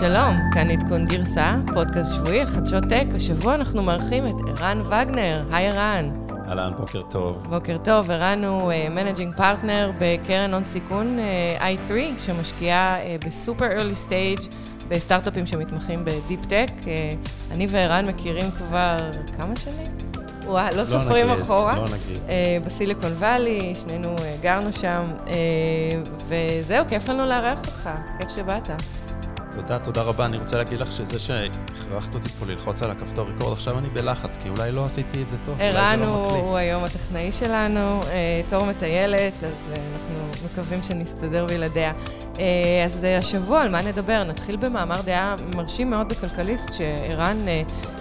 שלום, כאן עדכון גרסה, פודקאסט שבועי על חדשות tech. השבוע אנחנו מארחים את ערן וגנר. היי ערן. אהלן, בוקר טוב. בוקר טוב, ערן הוא managing אה, partner בקרן הון סיכון אה, i3, שמשקיעה אה, ב super early stage בסטארט-אפים שמתמחים ב deep tech. אה, אני וערן מכירים כבר כמה שנים? וואו, לא, לא סופרים נגיד, אחורה. לא נגיד. אה, בסיליקון וואלי, שנינו אה, גרנו שם, אה, וזהו, כיף לנו לארח אותך, כיף שבאת. תודה, תודה רבה. אני רוצה להגיד לך שזה שהכרחת אותי פה ללחוץ על הכפתור record, עכשיו אני בלחץ, כי אולי לא עשיתי את זה טוב, אולי זה ערן לא הוא מקליט. הוא היום הטכנאי שלנו, אה, תור מטיילת, אז אה, אנחנו מקווים שנסתדר בלעדיה. אה, אז השבוע, על מה נדבר? נתחיל במאמר דעה מרשים מאוד בכלכליסט, שערן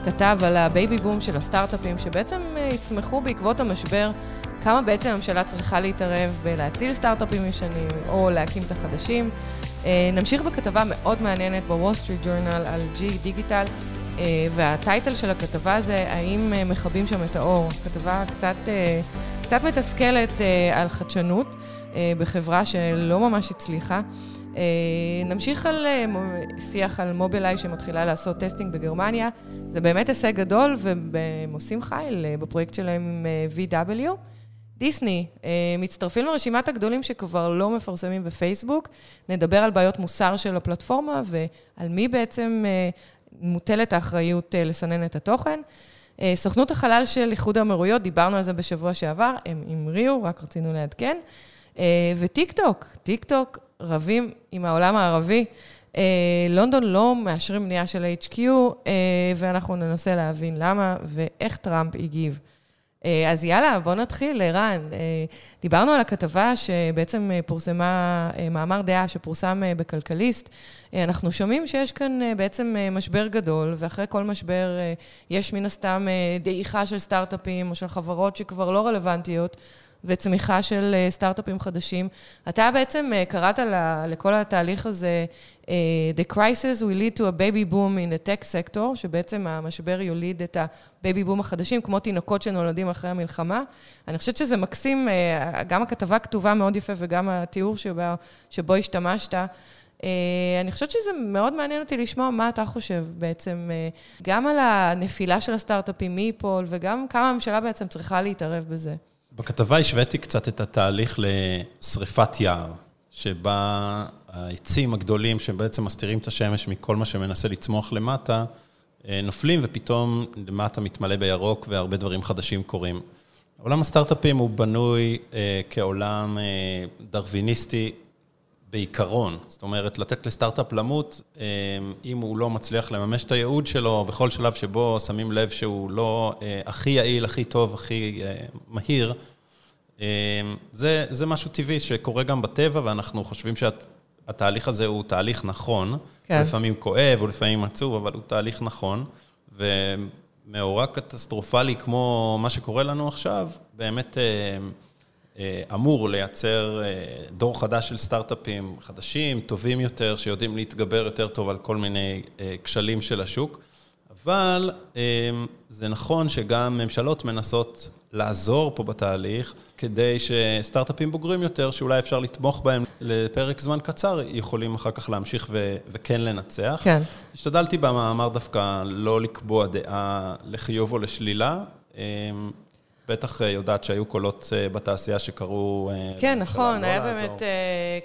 כתב על ה baby boom של הסטארט-אפים, שבעצם יצמחו בעקבות המשבר. כמה בעצם הממשלה צריכה להתערב בלהציל סטארט-אפים ישנים, או להקים את החדשים. אה, נמשיך בכתבה מאוד מעניינת בוול סטריט ג'ורנל על GE Digital, אה, וה title של הכתבה זה האם אה, מכבים שם את האור. כתבה קצת, קצת מתסכלת על חדשנות בחברה שלא ממש הצליחה. נמשיך על שיח על מובילאיי שמתחילה לעשות testing בגרמניה. זה באמת הישג גדול, והם עושים חייל בפרויקט שלהם עם VW. דיסני, אה, מצטרפים לרשימת הגדולים שכבר לא מפרסמים בפייסבוק. נדבר על בעיות מוסר של הפלטפורמה ועל מי בעצם אה, מוטלת האחריות אה, לסנן את התוכן. סוכנות החלל של איחוד האמירויות, דיברנו על זה בשבוע שעבר, הם המריאו, רק רצינו לעדכן. וטיק טוק, טיק טוק רבים עם העולם הערבי. לונדון לא מאשרים בנייה של HQ, ואנחנו ננסה להבין למה ואיך טראמפ הגיב. אה, אז יאללה, בואו נתחיל, ערן. אה, דיברנו על הכתבה שבעצם אה, פורסמה, מאמר דעה שפורסם בכלכליסט. אנחנו שומעים שיש כאן בעצם משבר גדול, ואחרי כל משבר יש מן הסתם דעיכה של סטארט-אפים או של חברות שכבר לא רלוונטיות. וצמיחה של סטארט-אפים חדשים. אתה בעצם קראת לכל התהליך הזה, The crisis will lead to a baby boom in the tech sector, שבעצם המשבר יוליד את ה baby boom החדשים, כמו תינוקות שנולדים אחרי המלחמה. אני חושבת שזה מקסים, אה, גם הכתבה כתובה מאוד יפה וגם התיאור שבו, שבו השתמשת. אה, אני חושבת שזה מאוד מעניין אותי לשמוע מה אתה חושב בעצם, אה, גם על הנפילה של הסטארט-אפים, מי ייפול, וגם כמה הממשלה בעצם צריכה להתערב בזה. בכתבה השוויתי קצת את התהליך לשריפת יער, שבה העצים הגדולים שבעצם מסתירים את השמש מכל מה שמנסה לצמוח למטה, אה, נופלים ופתאום למטה מתמלא בירוק והרבה דברים חדשים קורים. עולם הסטארט-אפים הוא בנוי אה, כעולם אה, דרוויניסטי בעיקרון. זאת אומרת, לתת לסטארט-אפ למות, אה, אם הוא לא מצליח לממש את הייעוד שלו, בכל שלב שבו שמים לב שהוא לא אה, הכי יעיל, הכי טוב, הכי אה, מהיר, אה, זה, זה משהו טבעי שקורה גם בטבע, ואנחנו חושבים שהתהליך הזה הוא תהליך נכון. כן. הוא לפעמים כואב, הוא לפעמים עצוב, אבל הוא תהליך נכון. ומאורע קטסטרופלי כמו מה שקורה לנו עכשיו, באמת אה, אה, אמור לייצר אה, דור חדש של סטארט-אפים חדשים, טובים יותר, שיודעים להתגבר יותר טוב על כל מיני כשלים של השוק. אבל זה נכון שגם ממשלות מנסות לעזור פה בתהליך, כדי שסטארט-אפים בוגרים יותר, שאולי אפשר לתמוך בהם לפרק זמן קצר, יכולים אחר כך להמשיך ו- וכן לנצח. כן. השתדלתי במאמר דווקא לא לקבוע דעה לחיוב או לשלילה. בטח אה, יודעת שהיו קולות אה, בתעשייה שקראו... אה, כן, נכון, לא היה לעזור. באמת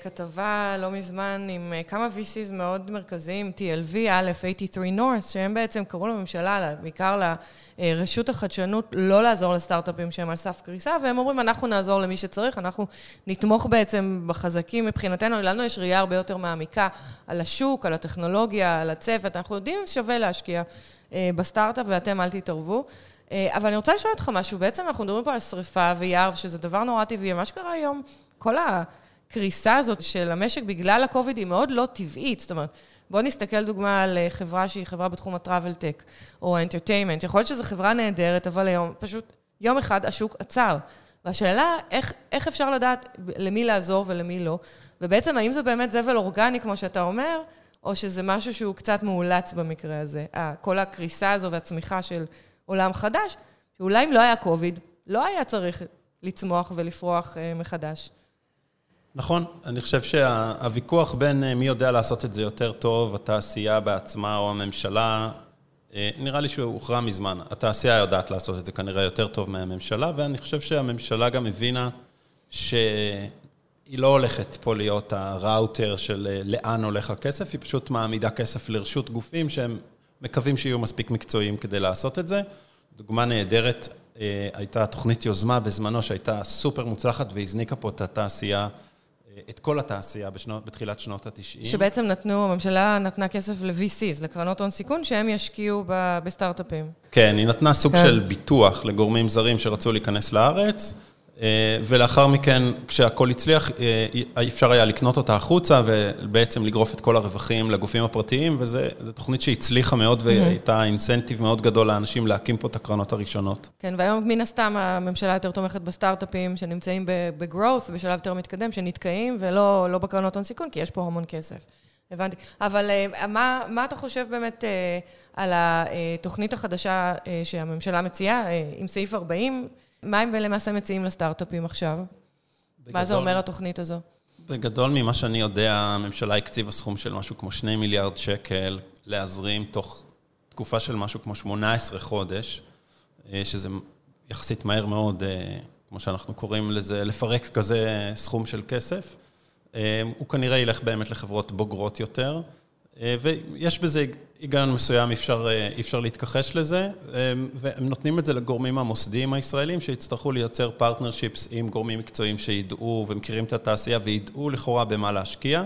כתבה לא מזמן עם כמה VCs מאוד מרכזיים, TLV, א', 83 North, שהם בעצם קראו לממשלה, בעיקר לרשות החדשנות, לא לעזור לסטארט-אפים שהם על סף קריסה, והם אומרים, אנחנו נעזור למי שצריך, אנחנו נתמוך בעצם בחזקים מבחינתנו, לנו יש ראייה הרבה יותר מעמיקה על השוק, על הטכנולוגיה, על הצוות, אנחנו יודעים ששווה להשקיע בסטארט-אפ, ואתם אל תתערבו. אה, אבל אני רוצה לשאול אותך משהו, בעצם אנחנו מדברים פה על שריפה ויער, שזה דבר נורא טבעי, מה שקרה היום, כל הקריסה הזאת של המשק בגלל הקוביד היא מאוד לא טבעית, זאת אומרת, בואו נסתכל דוגמה על אה, חברה שהיא חברה בתחום הטראבל טק, או האנטרטיימנט, יכול להיות שזו חברה נהדרת, אבל היום פשוט יום אחד השוק עצר. והשאלה, איך, איך אפשר לדעת למי לעזור ולמי לא, ובעצם האם זה באמת זבל אורגני, כמו שאתה אומר, או שזה משהו שהוא קצת מאולץ במקרה הזה, כל הקריסה הזו והצמיחה של עולם חדש, שאולי אם לא היה קוביד, לא היה צריך לצמוח ולפרוח אה, מחדש. נכון, אני חושב שהוויכוח בין מי יודע לעשות את זה יותר טוב, התעשייה בעצמה או הממשלה, נראה לי שהוא הוכרע מזמן. התעשייה יודעת לעשות את זה כנראה יותר טוב מהממשלה, ואני חושב שהממשלה גם הבינה שהיא לא הולכת פה להיות הראוטר של לאן הולך הכסף, היא פשוט מעמידה כסף לרשות גופים שהם מקווים שיהיו מספיק מקצועיים כדי לעשות את זה. דוגמה נהדרת הייתה תוכנית יוזמה בזמנו שהייתה סופר מוצלחת והזניקה פה את התעשייה. את כל התעשייה בשנות, בתחילת שנות ה-90. שבעצם נתנו, הממשלה נתנה כסף ל-VCs, לקרנות הון סיכון, שהם ישקיעו בסטארט-אפים. כן, היא נתנה סוג כן. של ביטוח לגורמים זרים שרצו להיכנס לארץ, אה, ולאחר מכן, כשהכול הצליח, אה, אפשר היה לקנות אותה החוצה ובעצם לגרוף את כל הרווחים לגופים הפרטיים, וזו תוכנית שהצליחה מאוד והייתה אינסנטיב מאוד גדול לאנשים להקים פה את הקרנות הראשונות. כן, והיום מן הסתם הממשלה יותר תומכת בסטארט-אפים שנמצאים ב-growth, בשלב יותר מתקדם, שנתקעים, ולא לא בקרנות הון סיכון, כי יש פה המון כסף. הבנתי. אבל אה, מה, מה אתה חושב באמת על התוכנית החדשה שהממשלה מציעה, עם סעיף 40? מה הם למעשה מציעים לסטארט-אפים עכשיו? בגדול, מה זה אומר התוכנית הזו? בגדול, ממה שאני יודע, הממשלה הקציבה סכום של משהו כמו 2 מיליארד שקל להזרים תוך תקופה של משהו כמו 18 חודש, אה, שזה יחסית מהר מאוד, אה, כמו שאנחנו קוראים לזה, לפרק כזה סכום של כסף. אה, הוא כנראה ילך באמת לחברות בוגרות יותר. אה, ויש בזה היגיון מסוים, אי אפשר, אה, אפשר להתכחש לזה, אה, והם נותנים את זה לגורמים המוסדיים הישראלים שיצטרכו לייצר partnerships עם גורמים מקצועיים שידעו ומכירים את התעשייה וידעו לכאורה במה להשקיע.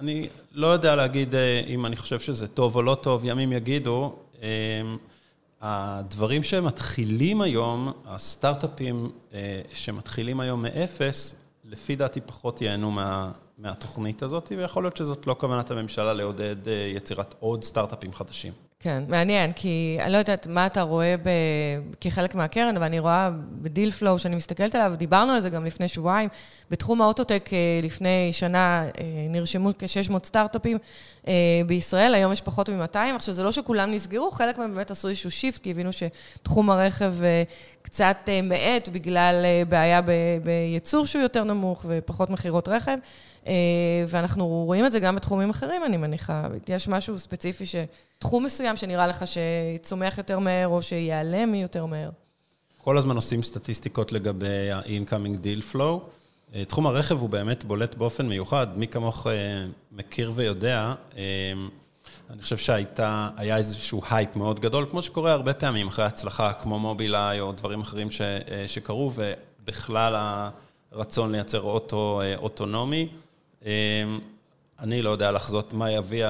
אני לא יודע להגיד אם אני חושב שזה טוב או לא טוב, ימים יגידו. הדברים שמתחילים היום, הסטארט-אפים שמתחילים היום מאפס, לפי דעתי פחות ייהנו מה, מהתוכנית הזאת, ויכול להיות שזאת לא כוונת הממשלה לעודד אה, יצירת עוד סטארט-אפים חדשים. כן, מעניין, כי אני לא יודעת מה אתה רואה ב... כחלק מהקרן, אבל אני רואה בדיל פלואו שאני מסתכלת עליו, דיברנו על זה גם לפני שבועיים, בתחום האוטוטק אה, לפני שנה אה, נרשמו כ-600 סטארט-אפים בישראל, היום יש פחות מ-200, עכשיו זה לא שכולם נסגרו, חלק מהם באמת עשו איזשהו shift, כי הבינו שתחום הרכב קצת מאט בגלל בעיה בייצור שהוא יותר נמוך ופחות מכירות רכב. אה, ואנחנו רואים את זה גם בתחומים אחרים, אני מניחה. יש משהו ספציפי, תחום מסוים שנראה לך שצומח יותר מהר או שיעלם יותר מהר? כל הזמן עושים סטטיסטיקות לגבי ה-incoming deal flow. אה, תחום הרכב הוא באמת בולט באופן מיוחד. מי כמוך אה, מכיר ויודע, אני חושב שהיה איזשהו הייפ מאוד גדול, כמו שקורה הרבה פעמים אחרי הצלחה, כמו מובילאיי או דברים אחרים ש, שקרו, ובכלל הרצון לייצר אוטו אוטונומי. אמ, אני לא יודע לחזות מה יביא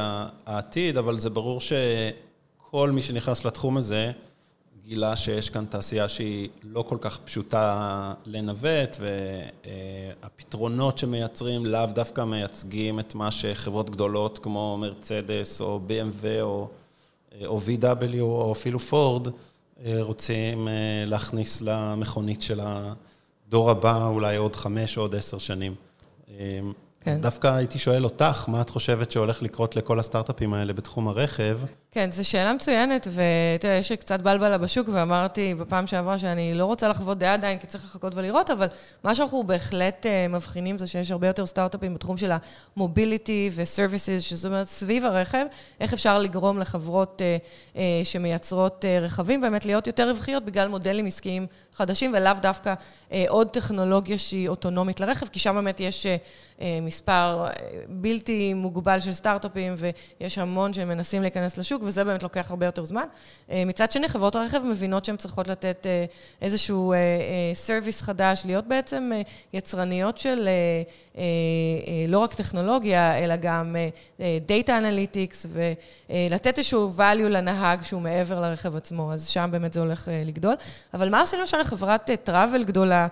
העתיד, אבל זה ברור שכל מי שנכנס לתחום הזה גילה שיש כאן תעשייה שהיא לא כל כך פשוטה לנווט, והפתרונות שמייצרים לאו דווקא מייצגים את מה שחברות גדולות כמו מרצדס או BMW או, או VW או אפילו פורד רוצים להכניס למכונית של הדור הבא, אולי עוד חמש או עוד עשר שנים. אמ, כן. אז דווקא הייתי שואל אותך, מה את חושבת שהולך לקרות לכל הסטארט-אפים האלה בתחום הרכב? כן, זו שאלה מצוינת, ואתה יודע, יש קצת בלבלה בשוק, ואמרתי בפעם שעברה שאני לא רוצה לחוות דעה עדיין, כי צריך לחכות ולראות, אבל מה שאנחנו בהחלט uh, מבחינים זה שיש הרבה יותר סטארט-אפים בתחום של המוביליטי ו-services, שזאת אומרת, סביב הרכב, איך אפשר לגרום לחברות uh, uh, שמייצרות רכבים באמת להיות יותר רווחיות בגלל מודלים עסקיים חדשים, ולאו דווקא עוד טכנולוגיה שהיא אוטונומית לרכב, כי שם באמת יש מספר בלתי מוגבל של סטארט-אפים, ויש המון שמנסים להיכנס לשוק. וזה באמת לוקח הרבה יותר זמן. אה, מצד שני, חברות הרכב מבינות שהן צריכות לתת אה, איזשהו סרוויס אה, חדש, להיות בעצם יצרניות של לא רק טכנולוגיה, אלא גם Data Analytics, ולתת איזשהו value לנהג שהוא מעבר לרכב עצמו, אז שם באמת זה הולך לגדול. אבל מה עושים למשל לחברת טראבל גדולה,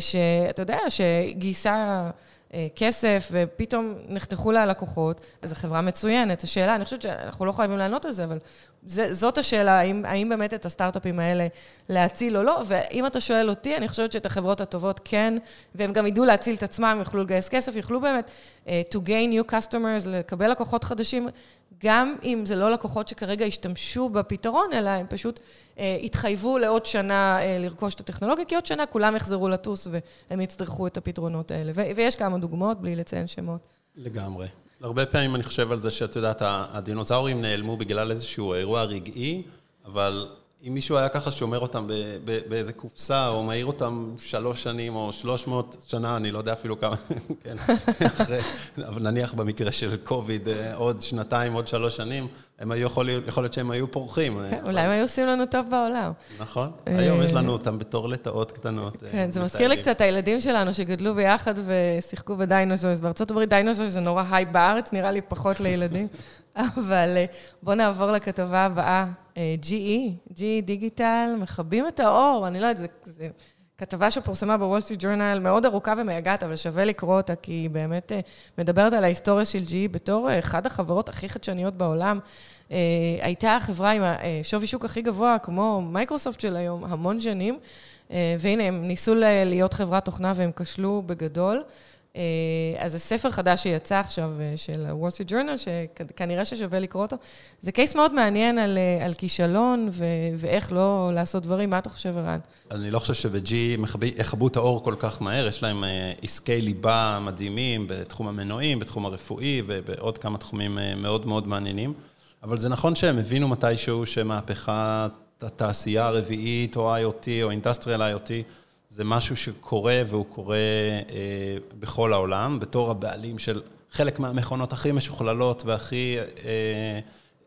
שאתה יודע, שגייסה... אה, כסף, ופתאום נחתכו לה הלקוחות, אז זו חברה מצוינת. השאלה, אני חושבת שאנחנו לא חייבים לענות על זה, אבל זה, זאת השאלה, האם, האם באמת את הסטארט-אפים האלה להציל או לא, ואם אתה שואל אותי, אני חושבת שאת החברות הטובות כן, והם גם ידעו להציל את עצמם, יוכלו לגייס כסף, יוכלו באמת uh, to gain new customers, לקבל לקוחות חדשים, גם אם זה לא לקוחות שכרגע השתמשו בפתרון, אלא הם פשוט אה, התחייבו לעוד שנה אה, לרכוש את הטכנולוגיה, כי עוד שנה כולם יחזרו לטוס והם יצטרכו את הפתרונות האלה. ו- ויש כמה דוגמאות, בלי לציין שמות. לגמרי. הרבה פעמים אני חושב על זה שאת יודעת, הדינוזאורים נעלמו בגלל איזשהו אירוע רגעי, אבל אם מישהו היה ככה שומר אותם באיזה קופסה, או מעיר אותם שלוש שנים או שלוש מאות שנה, אני לא יודע אפילו כמה, כן, אחרי, אבל נניח במקרה של קוביד, אה, עוד שנתיים, עוד שלוש שנים, הם היו יכול, יכול להיות שהם היו פורחים. כן, אולי הם היו עושים לנו טוב בעולם. נכון, היום יש לנו אותם בתור לטאות קטנות. אה, כן, זה מזכיר לי קצת הילדים שלנו שגדלו ביחד ושיחקו ב dinosaurs. בארצות הברית dinosaurs זה נורא high בארץ, נראה לי פחות לילדים. אבל אה, בואו נעבור לכתבה הבאה. אה, GE, GE דיגיטל, מכבים את האור, אני לא יודעת, זו כתבה שפורסמה בוול סטריט ג'ורנל, מאוד ארוכה ומייגעת, אבל שווה לקרוא אותה, כי היא באמת אה, מדברת על ההיסטוריה של GE בתור אה, אחת החברות הכי חדשניות בעולם. הייתה החברה עם השווי שוק הכי גבוה, כמו מייקרוסופט של היום, המון שנים, והנה, הם ניסו להיות חברת תוכנה והם כשלו בגדול. אה, אז זה ספר חדש שיצא עכשיו אה, של ה-Wall Street Journal, שכנראה ששווה לקרוא אותו. זה קייס מאוד מעניין על, אה, על כישלון ו- ואיך לא לעשות דברים. מה אתה חושב, ערן? אני לא חושב שב-G יכבו את האור כל כך מהר, יש להם עסקי ליבה מדהימים בתחום המנועים, בתחום הרפואי ובעוד כמה תחומים מאוד מאוד מעניינים. אבל זה נכון שהם הבינו מתישהו שמהפכת התעשייה הרביעית, או IoT, או Industrial IoT, זה משהו שקורה, והוא קורה אה, בכל העולם, בתור הבעלים של חלק מהמכונות הכי משוכללות והכי אה,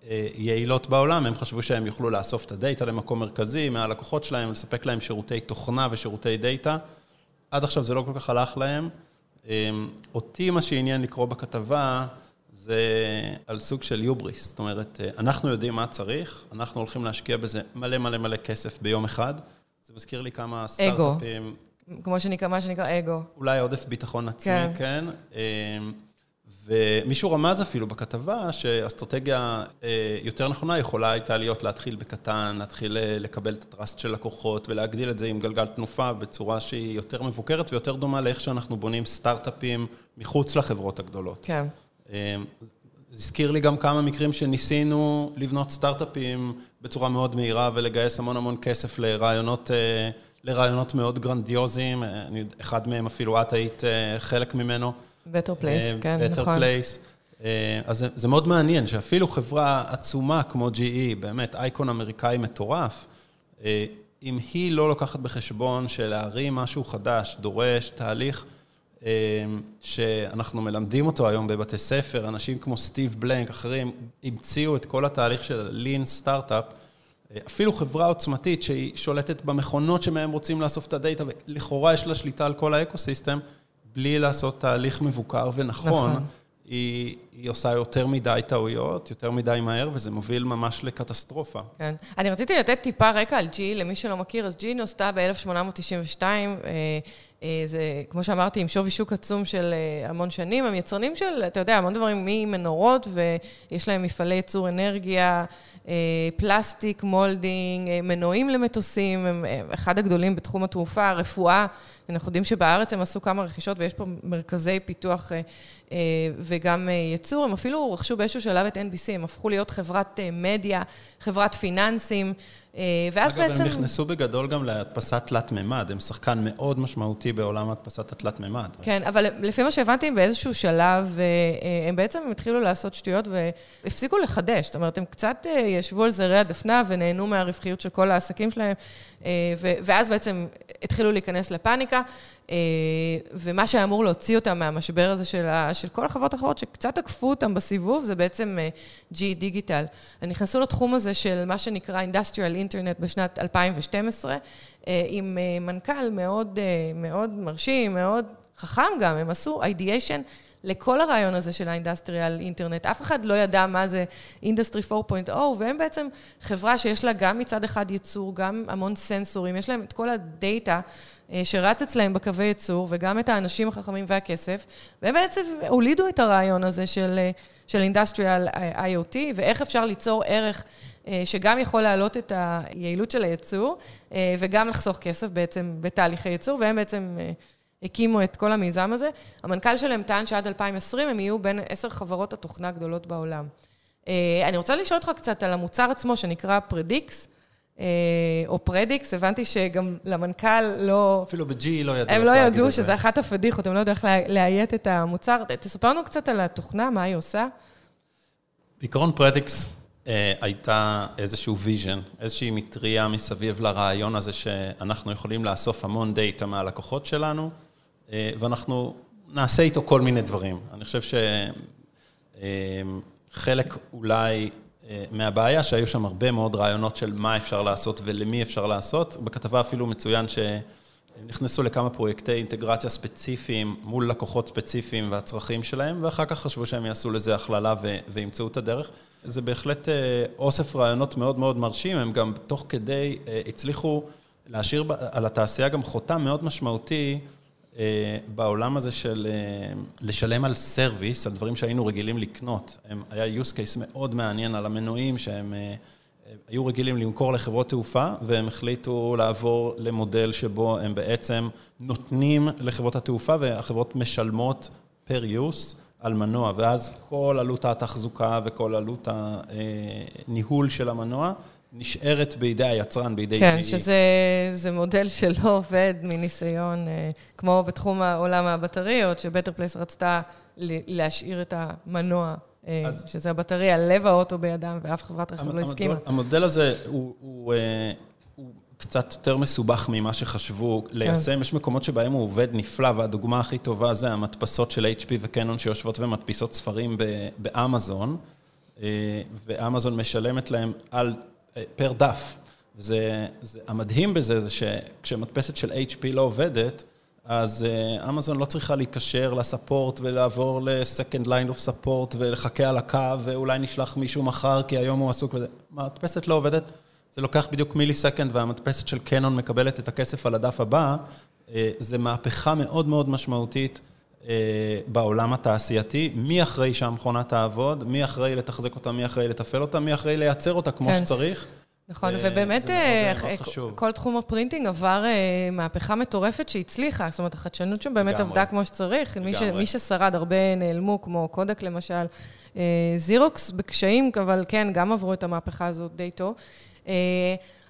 אה, יעילות בעולם, הם חשבו שהם יוכלו לאסוף את הדאטה למקום מרכזי מהלקוחות שלהם, ולספק להם שירותי תוכנה ושירותי דאטה. עד עכשיו זה לא כל כך הלך להם. אה, אותי מה שעניין לקרוא בכתבה, זה על סוג של יובריס. זאת אומרת, אה, אנחנו יודעים מה צריך, אנחנו הולכים להשקיע בזה מלא מלא מלא כסף ביום אחד. זה מזכיר לי כמה סטארט-אפים. כמו שנקרא, מה שנקרא אגו. אולי עודף ביטחון עצמי, כן. כן. אמ, ומישהו רמז אפילו בכתבה שאסטרטגיה אה, יותר נכונה יכולה הייתה להיות להתחיל בקטן, להתחיל אה, לקבל את הטראסט של לקוחות ולהגדיל את זה עם גלגל תנופה בצורה שהיא יותר מבוקרת ויותר דומה לאיך שאנחנו בונים סטארט-אפים מחוץ לחברות הגדולות. כן. זה הזכיר לי גם כמה מקרים שניסינו לבנות סטארט-אפים בצורה מאוד מהירה ולגייס המון המון כסף לרעיונות, אה, לרעיונות מאוד גרנדיוזיים. אחד מהם אפילו את היית אה, חלק ממנו. Better Place, כן, Better נכון. Place. אה, אז זה, זה מאוד מעניין שאפילו חברה עצומה כמו GE, באמת אייקון אמריקאי מטורף, אם היא לא לוקחת בחשבון שלהרים משהו חדש דורש תהליך שאנחנו מלמדים אותו היום בבתי ספר, אנשים כמו סטיב בלנק, אחרים, המציאו את כל התהליך של לין סטארט-אפ, אפילו חברה עוצמתית שהיא שולטת במכונות שמהם רוצים לאסוף את הדאטה, ולכאורה יש לה שליטה על כל האקוסיסטם, בלי לעשות תהליך מבוקר ונכון. נכון. היא, היא עושה יותר מדי טעויות, יותר מדי מהר, וזה מוביל ממש לקטסטרופה. כן. אני רציתי לתת טיפה רקע על G, למי שלא מכיר, אז G נוסדה ב-1892. אה, זה, כמו שאמרתי, עם שווי שוק עצום של אה, המון שנים. הם יצרנים של, אתה יודע, המון דברים ממנורות, ויש להם מפעלי ייצור אנרגיה, אה, פלסטיק, molding, מנועים למטוסים, הם אחד הגדולים בתחום התעופה, רפואה. אנחנו יודעים שבארץ הם עשו כמה רכישות ויש פה מרכזי פיתוח וגם ייצור. הם אפילו רכשו באיזשהו שלב את NBC, הם הפכו להיות חברת מדיה, חברת פיננסים. אה, ואז אגב, בעצם... אגב, הם נכנסו בגדול גם להדפסת תלת-ממד, הם שחקן מאוד משמעותי בעולם הדפסת התלת-ממד. כן, אבל לפי מה שהבנתי, באיזשהו שלב, אה, אה, הם בעצם התחילו לעשות שטויות והפסיקו לחדש. זאת אומרת, הם קצת ישבו על זרי הדפנה ונהנו מהרווחיות של כל העסקים שלהם, ואז בעצם התחילו להיכנס לפאניקה. אה, ומה שאמור להוציא אותם מהמשבר הזה של, ה, של כל החברות האחרות, שקצת עקפו אותם בסיבוב, זה בעצם GE דיגיטל. הם נכנסו לתחום הזה של מה שנקרא Industrial Internet בשנת 2012, אה, עם אה, מנכ"ל מאוד, מאוד מרשים, מאוד חכם גם, הם עשו ideation לכל הרעיון הזה של ה industrial internet. אף אחד לא ידע מה זה industry 4.0, והם בעצם חברה שיש לה גם מצד אחד ייצור, גם המון סנסורים, יש להם את כל הדאטה אה, שרץ אצלהם בקווי ייצור, וגם את האנשים החכמים והכסף, והם בעצם הולידו את הרעיון הזה של, אה, של industrial IoT, ואיך אפשר ליצור ערך אה, שגם יכול להעלות את היעילות של הייצור, וגם לחסוך כסף בעצם בתהליכי ייצור, והם בעצם... הקימו את כל המיזם הזה. המנכ"ל שלהם טען שעד 2020 הם יהיו בין עשר חברות התוכנה הגדולות בעולם. אני רוצה לשאול אותך קצת על המוצר עצמו, שנקרא Predix. או Predix, הבנתי שגם למנכ"ל לא... אפילו ב-GE לא ידעו הם לא ידעו שזה אחת הפדיחות, הם לא יודעים איך לאיית את המוצר. תספר לנו קצת על התוכנה, מה היא עושה. בעיקרון Predix אה, הייתה איזשהו vision, איזושהי מטריה מסביב לרעיון הזה שאנחנו יכולים לאסוף המון דאטה מהלקוחות שלנו, אה, ואנחנו נעשה איתו כל מיני דברים. אני חושב שחלק אה, אולי מהבעיה, שהיו שם הרבה מאוד רעיונות של מה אפשר לעשות ולמי אפשר לעשות. בכתבה אפילו מצוין שהם נכנסו לכמה פרויקטי אינטגרציה ספציפיים מול לקוחות ספציפיים והצרכים שלהם, ואחר כך חשבו שהם יעשו לזה הכללה וימצאו את הדרך. זה בהחלט אה, אוסף רעיונות מאוד מאוד מרשים, הם גם תוך כדי אה, הצליחו להשאיר על התעשייה גם חותם מאוד משמעותי אה, בעולם הזה של לשלם על סרוויס, על דברים שהיינו רגילים לקנות. היה use case מאוד מעניין על המנועים שהם היו רגילים למכור לחברות תעופה, והם החליטו לעבור למודל שבו הם בעצם נותנים לחברות התעופה, והחברות משלמות per use. על מנוע, ואז כל עלות התחזוקה וכל עלות הניהול של המנוע נשארת בידי היצרן, בידי... כן, GE. שזה מודל שלא עובד מניסיון, אה, כמו בתחום עולם הבטריות, שבטר פלייס רצתה להשאיר את המנוע, אה, אז, שזה הבטריה, לב האוטו בידם, ואף חברת רכב לא הסכימה. המודל הזה הוא... הוא אה, קצת יותר מסובך ממה שחשבו ליישם. כן. יש מקומות שבהם הוא עובד נפלא, והדוגמה הכי טובה זה המדפסות של HP וקנון שיושבות ומדפיסות ספרים באמזון, ואמזון משלמת להם על, פר דף. וזה, זה, המדהים בזה זה שכשמדפסת של HP לא עובדת, אז אה, אמזון לא צריכה להתקשר לספורט ולעבור ל-second line of support ולחכה על הקו, ואולי נשלח מישהו מחר כי היום הוא עסוק וזה. מדפסת לא עובדת. זה לוקח בדיוק millisecond והמדפסת של קנון מקבלת את הכסף על הדף הבא, אה, זה מהפכה מאוד מאוד משמעותית בעולם התעשייתי. מי אחראי שהמכונה תעבוד, מי אחראי לתחזק אותה, מי אחראי לתפעל אותה, מי אחראי לייצר אותה כמו כן. שצריך. נכון, ובאמת כל תחום ה printing עבר מהפכה מטורפת שהצליחה, זאת אומרת, החדשנות שם באמת עבדה כמו שצריך. מי ששרד, הרבה נעלמו, כמו קודק למשל. זירוקס בקשיים, אבל כן, גם עברו את המהפכה הזאת די טוב.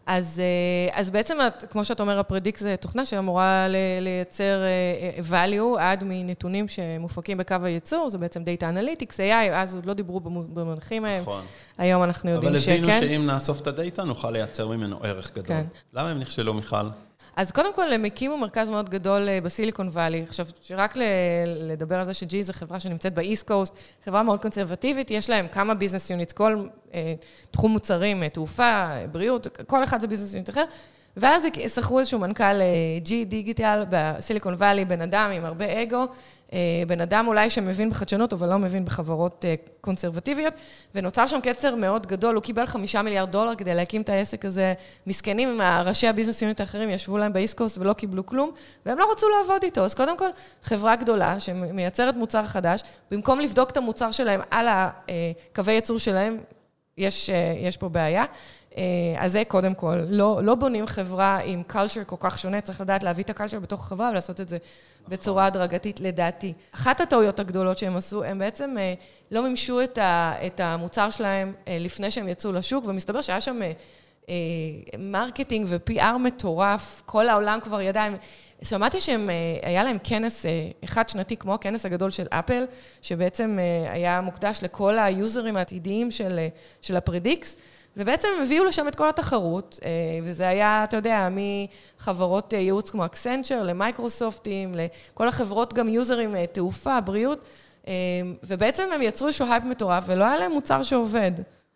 אה, אז, אה, אז בעצם, כמו שאת אומר, הפרדיק זה תוכנה שאמורה לייצר אה, value עד מנתונים שמופקים בקו הייצור, זה בעצם Data Analytics, AI, אז עוד לא דיברו במונחים ההם. נכון. היום אנחנו יודעים שכן. אבל הבינו שאם נאסוף את הדאטה, נוכל לייצר ממנו ערך גדול. כן. למה הם נכשלו, מיכל? אז קודם כל, הם הקימו מרכז מאוד גדול אה, בסיליקון וואלי. עכשיו, רק לדבר על זה ש GE זו חברה שנמצאת ב East Coast, חברה מאוד קונסרבטיבית, יש להם כמה business units, כל אה, תחום מוצרים, אה, תעופה, בריאות, כל אחד זה business unit אחר. ואז שכרו איזשהו מנכ"ל GE אה, דיגיטל ב Silicon Valley, בן אדם עם הרבה אגו, אה, בן אדם אולי שמבין בחדשנות, אבל לא מבין בחברות אה, קונסרבטיביות, ונוצר שם קצר מאוד גדול, הוא קיבל חמישה מיליארד דולר כדי להקים את העסק הזה. מסכנים, ראשי ה business unit האחרים ישבו להם ב East Coast ולא קיבלו כלום, והם לא רצו לעבוד איתו. אז קודם כל, חברה גדולה שמייצרת מוצר חדש, במקום לבדוק את המוצר שלהם על הקווי ייצור שלהם, יש, יש פה בעיה. אה, אז זה קודם כל. לא, לא בונים חברה עם קלצ'ר כל כך שונה, צריך לדעת להביא את הקלצ'ר בתוך החברה ולעשות את זה נכון. בצורה הדרגתית, לדעתי. אחת הטעויות הגדולות שהם עשו, הם בעצם אה, לא מימשו את, ה, את המוצר שלהם אה, לפני שהם יצאו לשוק, ומסתבר שהיה שם marketing ו-PR מטורף, כל העולם כבר ידע, שמעתי שהיה להם כנס אחד שנתי, כמו הכנס הגדול של אפל, שבעצם היה מוקדש לכל היוזרים העתידיים של, של ה Predix. ובעצם הביאו לשם את כל התחרות, אה, וזה היה, אתה יודע, מחברות אה, ייעוץ כמו אקסנצ'ר, למייקרוסופטים, לכל החברות, גם יוזרים, אה, תעופה, בריאות, ובעצם הם יצרו איזשהו הייפ מטורף, ולא היה להם מוצר שעובד.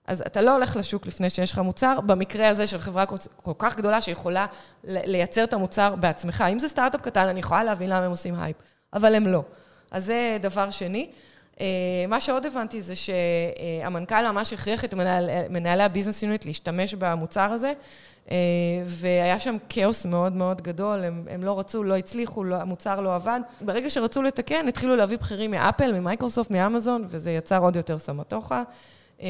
אז אתה לא הולך לשוק לפני שיש לך מוצר, במקרה הזה של חברה כל כך גדולה שיכולה לייצר את המוצר בעצמך. אם זה סטארט-אפ קטן, אני יכולה להבין למה הם עושים הייפ, אבל הם לא. אז זה דבר שני. אה, מה שעוד הבנתי זה שהמנכ"ל ממש הכריח את מנהל, מנהלי ה business unit להשתמש במוצר הזה, אה, והיה שם כאוס מאוד מאוד גדול, הם, הם לא רצו, לא הצליחו, לא, המוצר לא עבד. ברגע שרצו לתקן, התחילו להביא בכירים מאפל, ממייקרוסופט, מאמזון, וזה יצר עוד יותר סמטוחה. אה,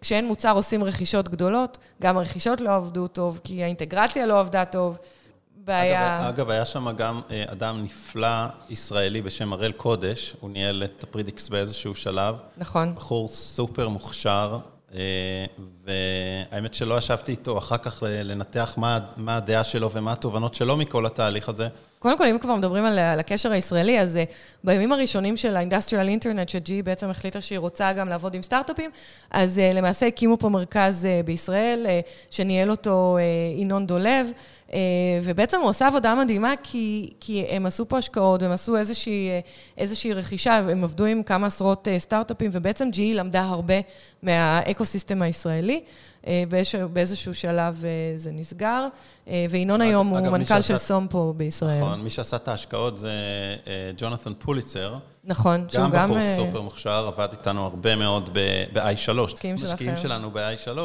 כשאין מוצר עושים רכישות גדולות, גם הרכישות לא עבדו טוב, כי האינטגרציה לא עבדה טוב. בעיה... אגב, אגב, היה שם גם אה, אדם נפלא, ישראלי בשם הראל קודש, הוא ניהל את הפרידיקס באיזשהו שלב. נכון. בחור סופר מוכשר, אה, והאמת שלא ישבתי איתו אחר כך לנתח מה, מה הדעה שלו ומה התובנות שלו מכל התהליך הזה. קודם כל, אם כבר מדברים על, על הקשר הישראלי, אז uh, בימים הראשונים של ה industrial internet, ש GE בעצם החליטה שהיא רוצה גם לעבוד עם סטארט-אפים, אז אה, למעשה הקימו פה מרכז אה, בישראל, שניהל אותו ינון דולב, ובעצם הוא עושה עבודה מדהימה, כי, כי הם עשו פה השקעות, הם עשו איזושהי, איזושהי רכישה, הם עבדו עם כמה עשרות סטארט-אפים, ובעצם GE למדה הרבה מהאקו-סיסטם הישראלי. באיזשהו שלב זה נסגר, וינון היום הוא מנכ"ל של Sompo בישראל. נכון, מי שעשה את ההשקעות זה ג'ונתן פוליצר. נכון, שהוא גם... גם בחור סופר מוכשר, עבד איתנו הרבה מאוד ב-i3. משקיעים שלכם. משקיעים שלנו ב-i3,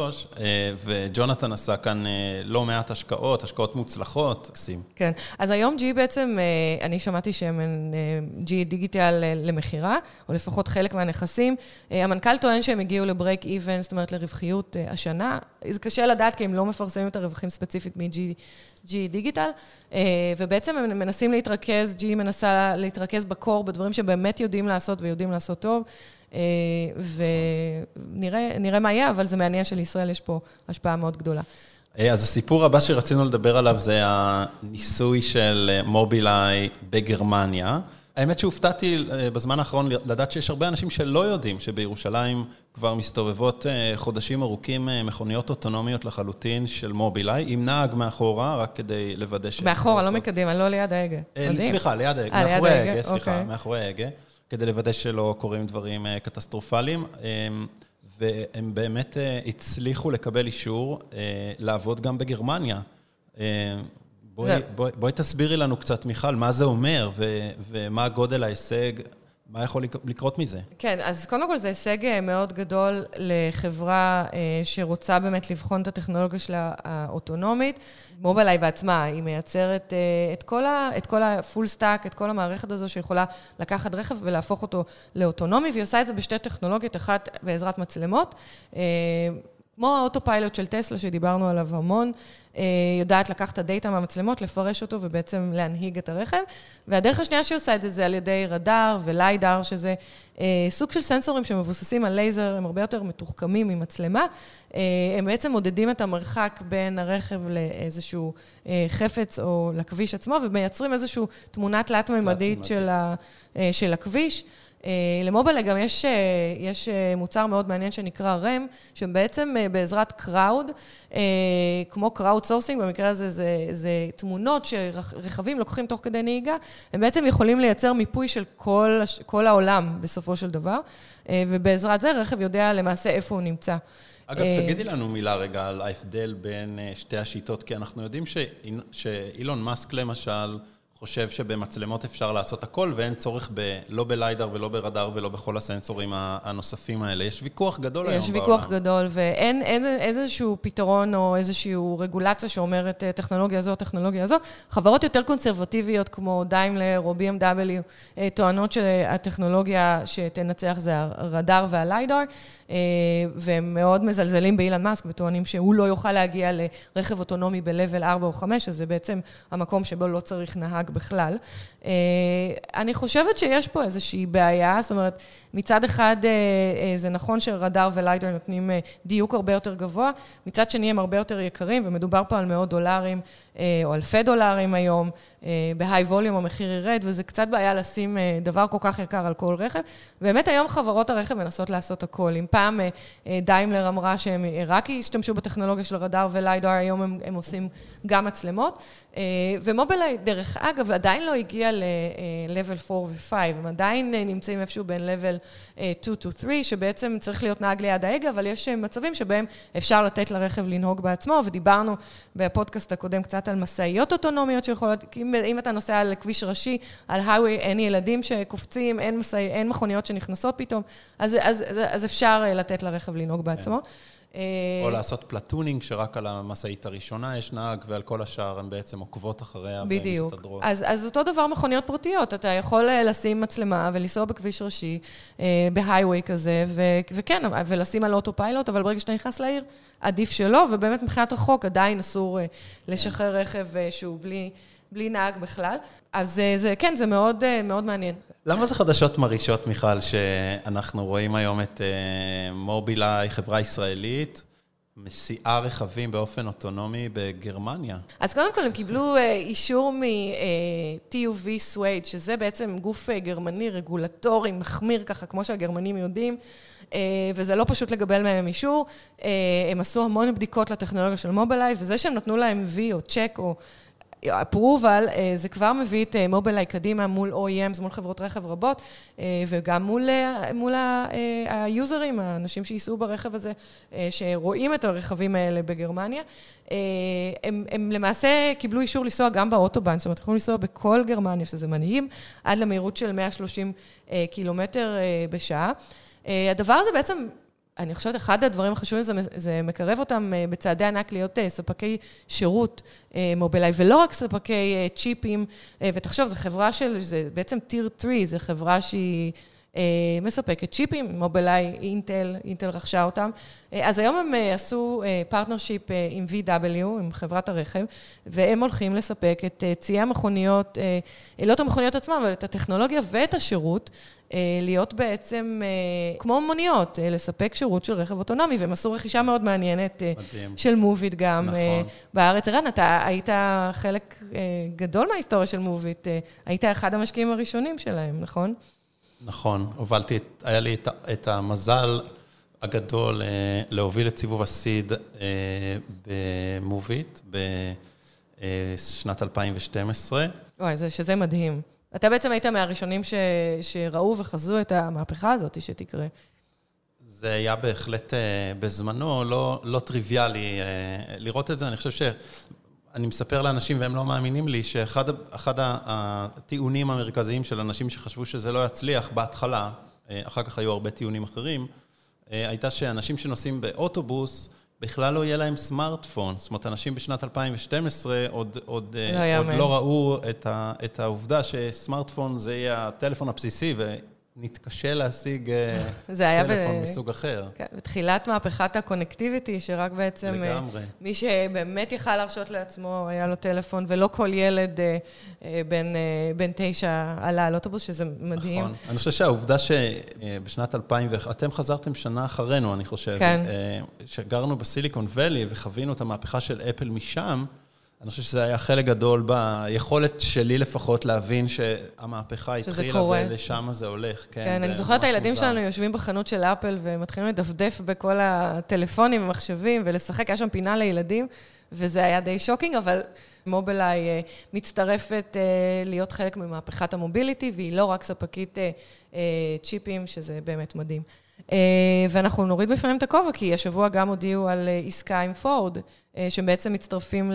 וג'ונתן עשה כאן לא מעט השקעות, השקעות מוצלחות, מקסים. כן, אז היום G בעצם, אני שמעתי שהם G דיגיטל למכירה, או לפחות חלק מהנכסים. המנכ"ל טוען שהם הגיעו לברייק איבן, זאת אומרת לרווחיות השנה. זה קשה לדעת, כי הם לא מפרסמים את הרווחים ספציפית מ-G דיגיטל, ובעצם הם מנסים להתרכז, G מנסה להתרכז בקור, בדברים שבאמת יודעים לעשות ויודעים לעשות טוב, ונראה מה יהיה, אבל זה מעניין שלישראל יש פה השפעה מאוד גדולה. אז הסיפור הבא שרצינו לדבר עליו זה הניסוי של מובילאיי בגרמניה. האמת שהופתעתי בזמן האחרון לדעת שיש הרבה אנשים שלא יודעים שבירושלים כבר מסתובבות חודשים ארוכים מכוניות אוטונומיות לחלוטין של מובילאיי, עם נהג מאחורה, רק כדי לוודא ש... מאחורה, לא מקדימה, לא ליד ההגה. סליחה, ליד ההגה, מאחורי ההגה, סליחה, מאחורי ההגה, כדי לוודא שלא קורים דברים קטסטרופליים. והם באמת הצליחו לקבל אישור לעבוד גם בגרמניה. בואי, בואי, בואי תסבירי לנו קצת, מיכל, מה זה אומר ו, ומה גודל ההישג, מה יכול לקרות מזה? כן, אז קודם כל זה הישג מאוד גדול לחברה שרוצה באמת לבחון את הטכנולוגיה שלה האוטונומית. מובילאיי בעצמה, היא מייצרת את כל, ה, את כל ה full stack, את כל המערכת הזו שיכולה לקחת רכב ולהפוך אותו לאוטונומי, והיא עושה את זה בשתי טכנולוגיות, אחת בעזרת מצלמות. כמו ה autopilot של טסלה, שדיברנו עליו המון, יודעת לקחת את ה data מהמצלמות, לפרש אותו ובעצם להנהיג את הרכב. והדרך השנייה שהיא עושה את זה, זה על ידי רדאר ו LiDAR, שזה סוג של sensorים שמבוססים על לייזר, הם הרבה יותר מתוחכמים ממצלמה. הם בעצם מודדים את המרחק בין הרכב לאיזשהו חפץ או לכביש עצמו, ומייצרים איזושהי תמונה תלת-ממדית של הכביש. למובילאיי גם יש, יש מוצר מאוד מעניין שנקרא רם, שבעצם בעזרת crowd, כמו crowd sourcing, במקרה הזה זה, זה תמונות שרכבים לוקחים תוך כדי נהיגה, הם בעצם יכולים לייצר מיפוי של כל, כל העולם בסופו של דבר, ובעזרת זה רכב יודע למעשה איפה הוא נמצא. אגב, תגידי לנו מילה רגע על ההבדל בין שתי השיטות, כי אנחנו יודעים שאילון מאסק למשל, חושב שבמצלמות אפשר לעשות הכל, ואין צורך ב, לא בליידר ולא ברדאר ולא בכל הסנסורים הנוספים האלה. יש ויכוח גדול היום בעולם. יש ויכוח גדול, ואין אין, איזשהו פתרון או איזושהי רגולציה שאומרת טכנולוגיה זו, טכנולוגיה זו. חברות יותר קונסרבטיביות, כמו דיימלר או BMW, טוענות שהטכנולוגיה שתנצח זה הרדאר והליידר, והם מאוד מזלזלים באילן מאסק וטוענים שהוא לא יוכל להגיע לרכב אוטונומי ב-level 4 או 5, אז זה בעצם המקום שבו לא צריך נהג בכלל. אני חושבת שיש פה איזושהי בעיה, זאת אומרת, מצד אחד זה נכון שרדאר וליידר נותנים דיוק הרבה יותר גבוה, מצד שני הם הרבה יותר יקרים, ומדובר פה על מאות דולרים או אלפי דולרים היום, בהיי ווליום המחיר ירד, וזה קצת בעיה לשים דבר כל כך יקר על כל רכב. באמת היום חברות הרכב מנסות לעשות הכל. אם פעם דיימלר אמרה שהם רק השתמשו בטכנולוגיה של רדאר וליידר, היום הם, הם עושים גם מצלמות. ומובילאיי, דרך אגב, עדיין לא הגיע ל-level 4 ו-5, הם עדיין נמצאים איפשהו בין level 2-3, שבעצם צריך להיות נהג ליד ההגה, אבל יש מצבים שבהם אפשר לתת לרכב לנהוג בעצמו, ודיברנו בפודקאסט הקודם קצת על משאיות אוטונומיות שיכולות, אם, אם אתה נוסע על כביש ראשי, על היווי, אין ילדים שקופצים, אין, מסע, אין מכוניות שנכנסות פתאום, אז, אז, אז, אז אפשר לתת לרכב לנהוג בעצמו. או לעשות platooning, שרק על המשאית הראשונה יש נהג, ועל כל השאר הן בעצם עוקבות אחריה בדיוק. ומסתדרות. אז, אז אותו דבר מכוניות פרטיות, אתה יכול לשים מצלמה ולנסוע בכביש ראשי, בהייווי כזה, ו, וכן, ולשים על autopilot, אבל ברגע שאתה נכנס לעיר, עדיף שלא, ובאמת מבחינת החוק עדיין אסור לשחרר רכב שהוא בלי... בלי נהג בכלל. אז זה, כן, זה מאוד, מאוד מעניין. למה זה חדשות מרעישות, מיכל, שאנחנו רואים היום את מובילאיי, חברה ישראלית, מסיעה רכבים באופן אוטונומי בגרמניה? אז קודם כל, הם קיבלו אישור מ-TUV Suede, שזה בעצם גוף גרמני רגולטורי, מחמיר ככה, כמו שהגרמנים יודעים. וזה לא פשוט לקבל מהם אישור. הם עשו המון בדיקות לטכנולוגיה של מובילאיי, וזה שהם נתנו להם וי או צ'ק או approval, זה כבר מביא את מובילאיי קדימה מול OEMs, מול חברות רכב רבות, וגם מול, מול היוזרים, האנשים שייסעו ברכב הזה, שרואים את הרכבים האלה בגרמניה. הם, הם למעשה קיבלו אישור לנסוע גם באוטובן, זאת אומרת, יכולים לנסוע בכל גרמניה, שזה מדהים, עד למהירות של 130 קילומטר בשעה. הדבר הזה בעצם... אני חושבת, אחד הדברים החשובים זה, זה מקרב אותם בצעדי ענק להיות ספקי שירות מובילאיי, ולא רק ספקי צ'יפים, ותחשוב, זו חברה של, זה בעצם tier 3, זו חברה שהיא מספקת צ'יפים, מובילאיי, אינטל, אינטל רכשה אותם. אז היום הם עשו partnership עם VW, עם חברת הרכב, והם הולכים לספק את ציי המכוניות, לא את המכוניות עצמן, אבל את הטכנולוגיה ואת השירות, להיות בעצם כמו מוניות, לספק שירות של רכב אוטונומי, והם עשו רכישה מאוד מעניינת מדהים. של מוביט גם נכון. בארץ. ערן, אתה היית חלק גדול מההיסטוריה של מוביט, היית אחד המשקיעים הראשונים שלהם, נכון? נכון, הובלתי, היה לי את המזל הגדול להוביל את סיבוב הסיד במוביט בשנת 2012. וואי, שזה מדהים. אתה בעצם היית מהראשונים ש... שראו וחזו את המהפכה הזאת שתקרה. זה היה בהחלט בזמנו לא, לא טריוויאלי לראות את זה. אני חושב. אני מספר לאנשים והם לא מאמינים לי, שאחד הטיעונים המרכזיים של אנשים שחשבו שזה לא יצליח בהתחלה, אחר כך היו הרבה טיעונים אחרים, הייתה שאנשים שנוסעים באוטובוס, בכלל לא יהיה להם סמארטפון. זאת אומרת, אנשים בשנת 2012 עוד, עוד, לא, עוד לא ראו את, ה, את העובדה שסמארטפון זה יהיה הטלפון הבסיסי, נתקשה להשיג טלפון מסוג אחר. כן, בתחילת מהפכת הקונקטיביטי, שרק בעצם... לגמרי. מי שבאמת יכל להרשות לעצמו, היה לו טלפון, ולא כל ילד בן תשע עלה על אוטובוס, שזה מדהים. נכון. אני חושב שהעובדה שבשנת 2000, אתם חזרתם שנה אחרינו, אני חושב. כן. שגרנו בסיליקון ואלי וחווינו את המהפכה של אפל משם, אני חושב שזה היה חלק גדול ביכולת שלי לפחות להבין שהמהפכה התחילה ולשם זה הולך. כן, כן אני זוכרת את הילדים שלנו יושבים בחנות של אפל ומתחילים לדפדף בכל הטלפונים ומחשבים ולשחק, היה שם פינה לילדים, וזה היה די שוקינג, אבל מובילאיי מצטרפת להיות חלק ממהפכת המוביליטי, והיא לא רק ספקית צ'יפים, שזה באמת מדהים. ואנחנו נוריד בפניהם את הכובע, כי השבוע גם הודיעו על עסקה עם פורד, שבעצם מצטרפים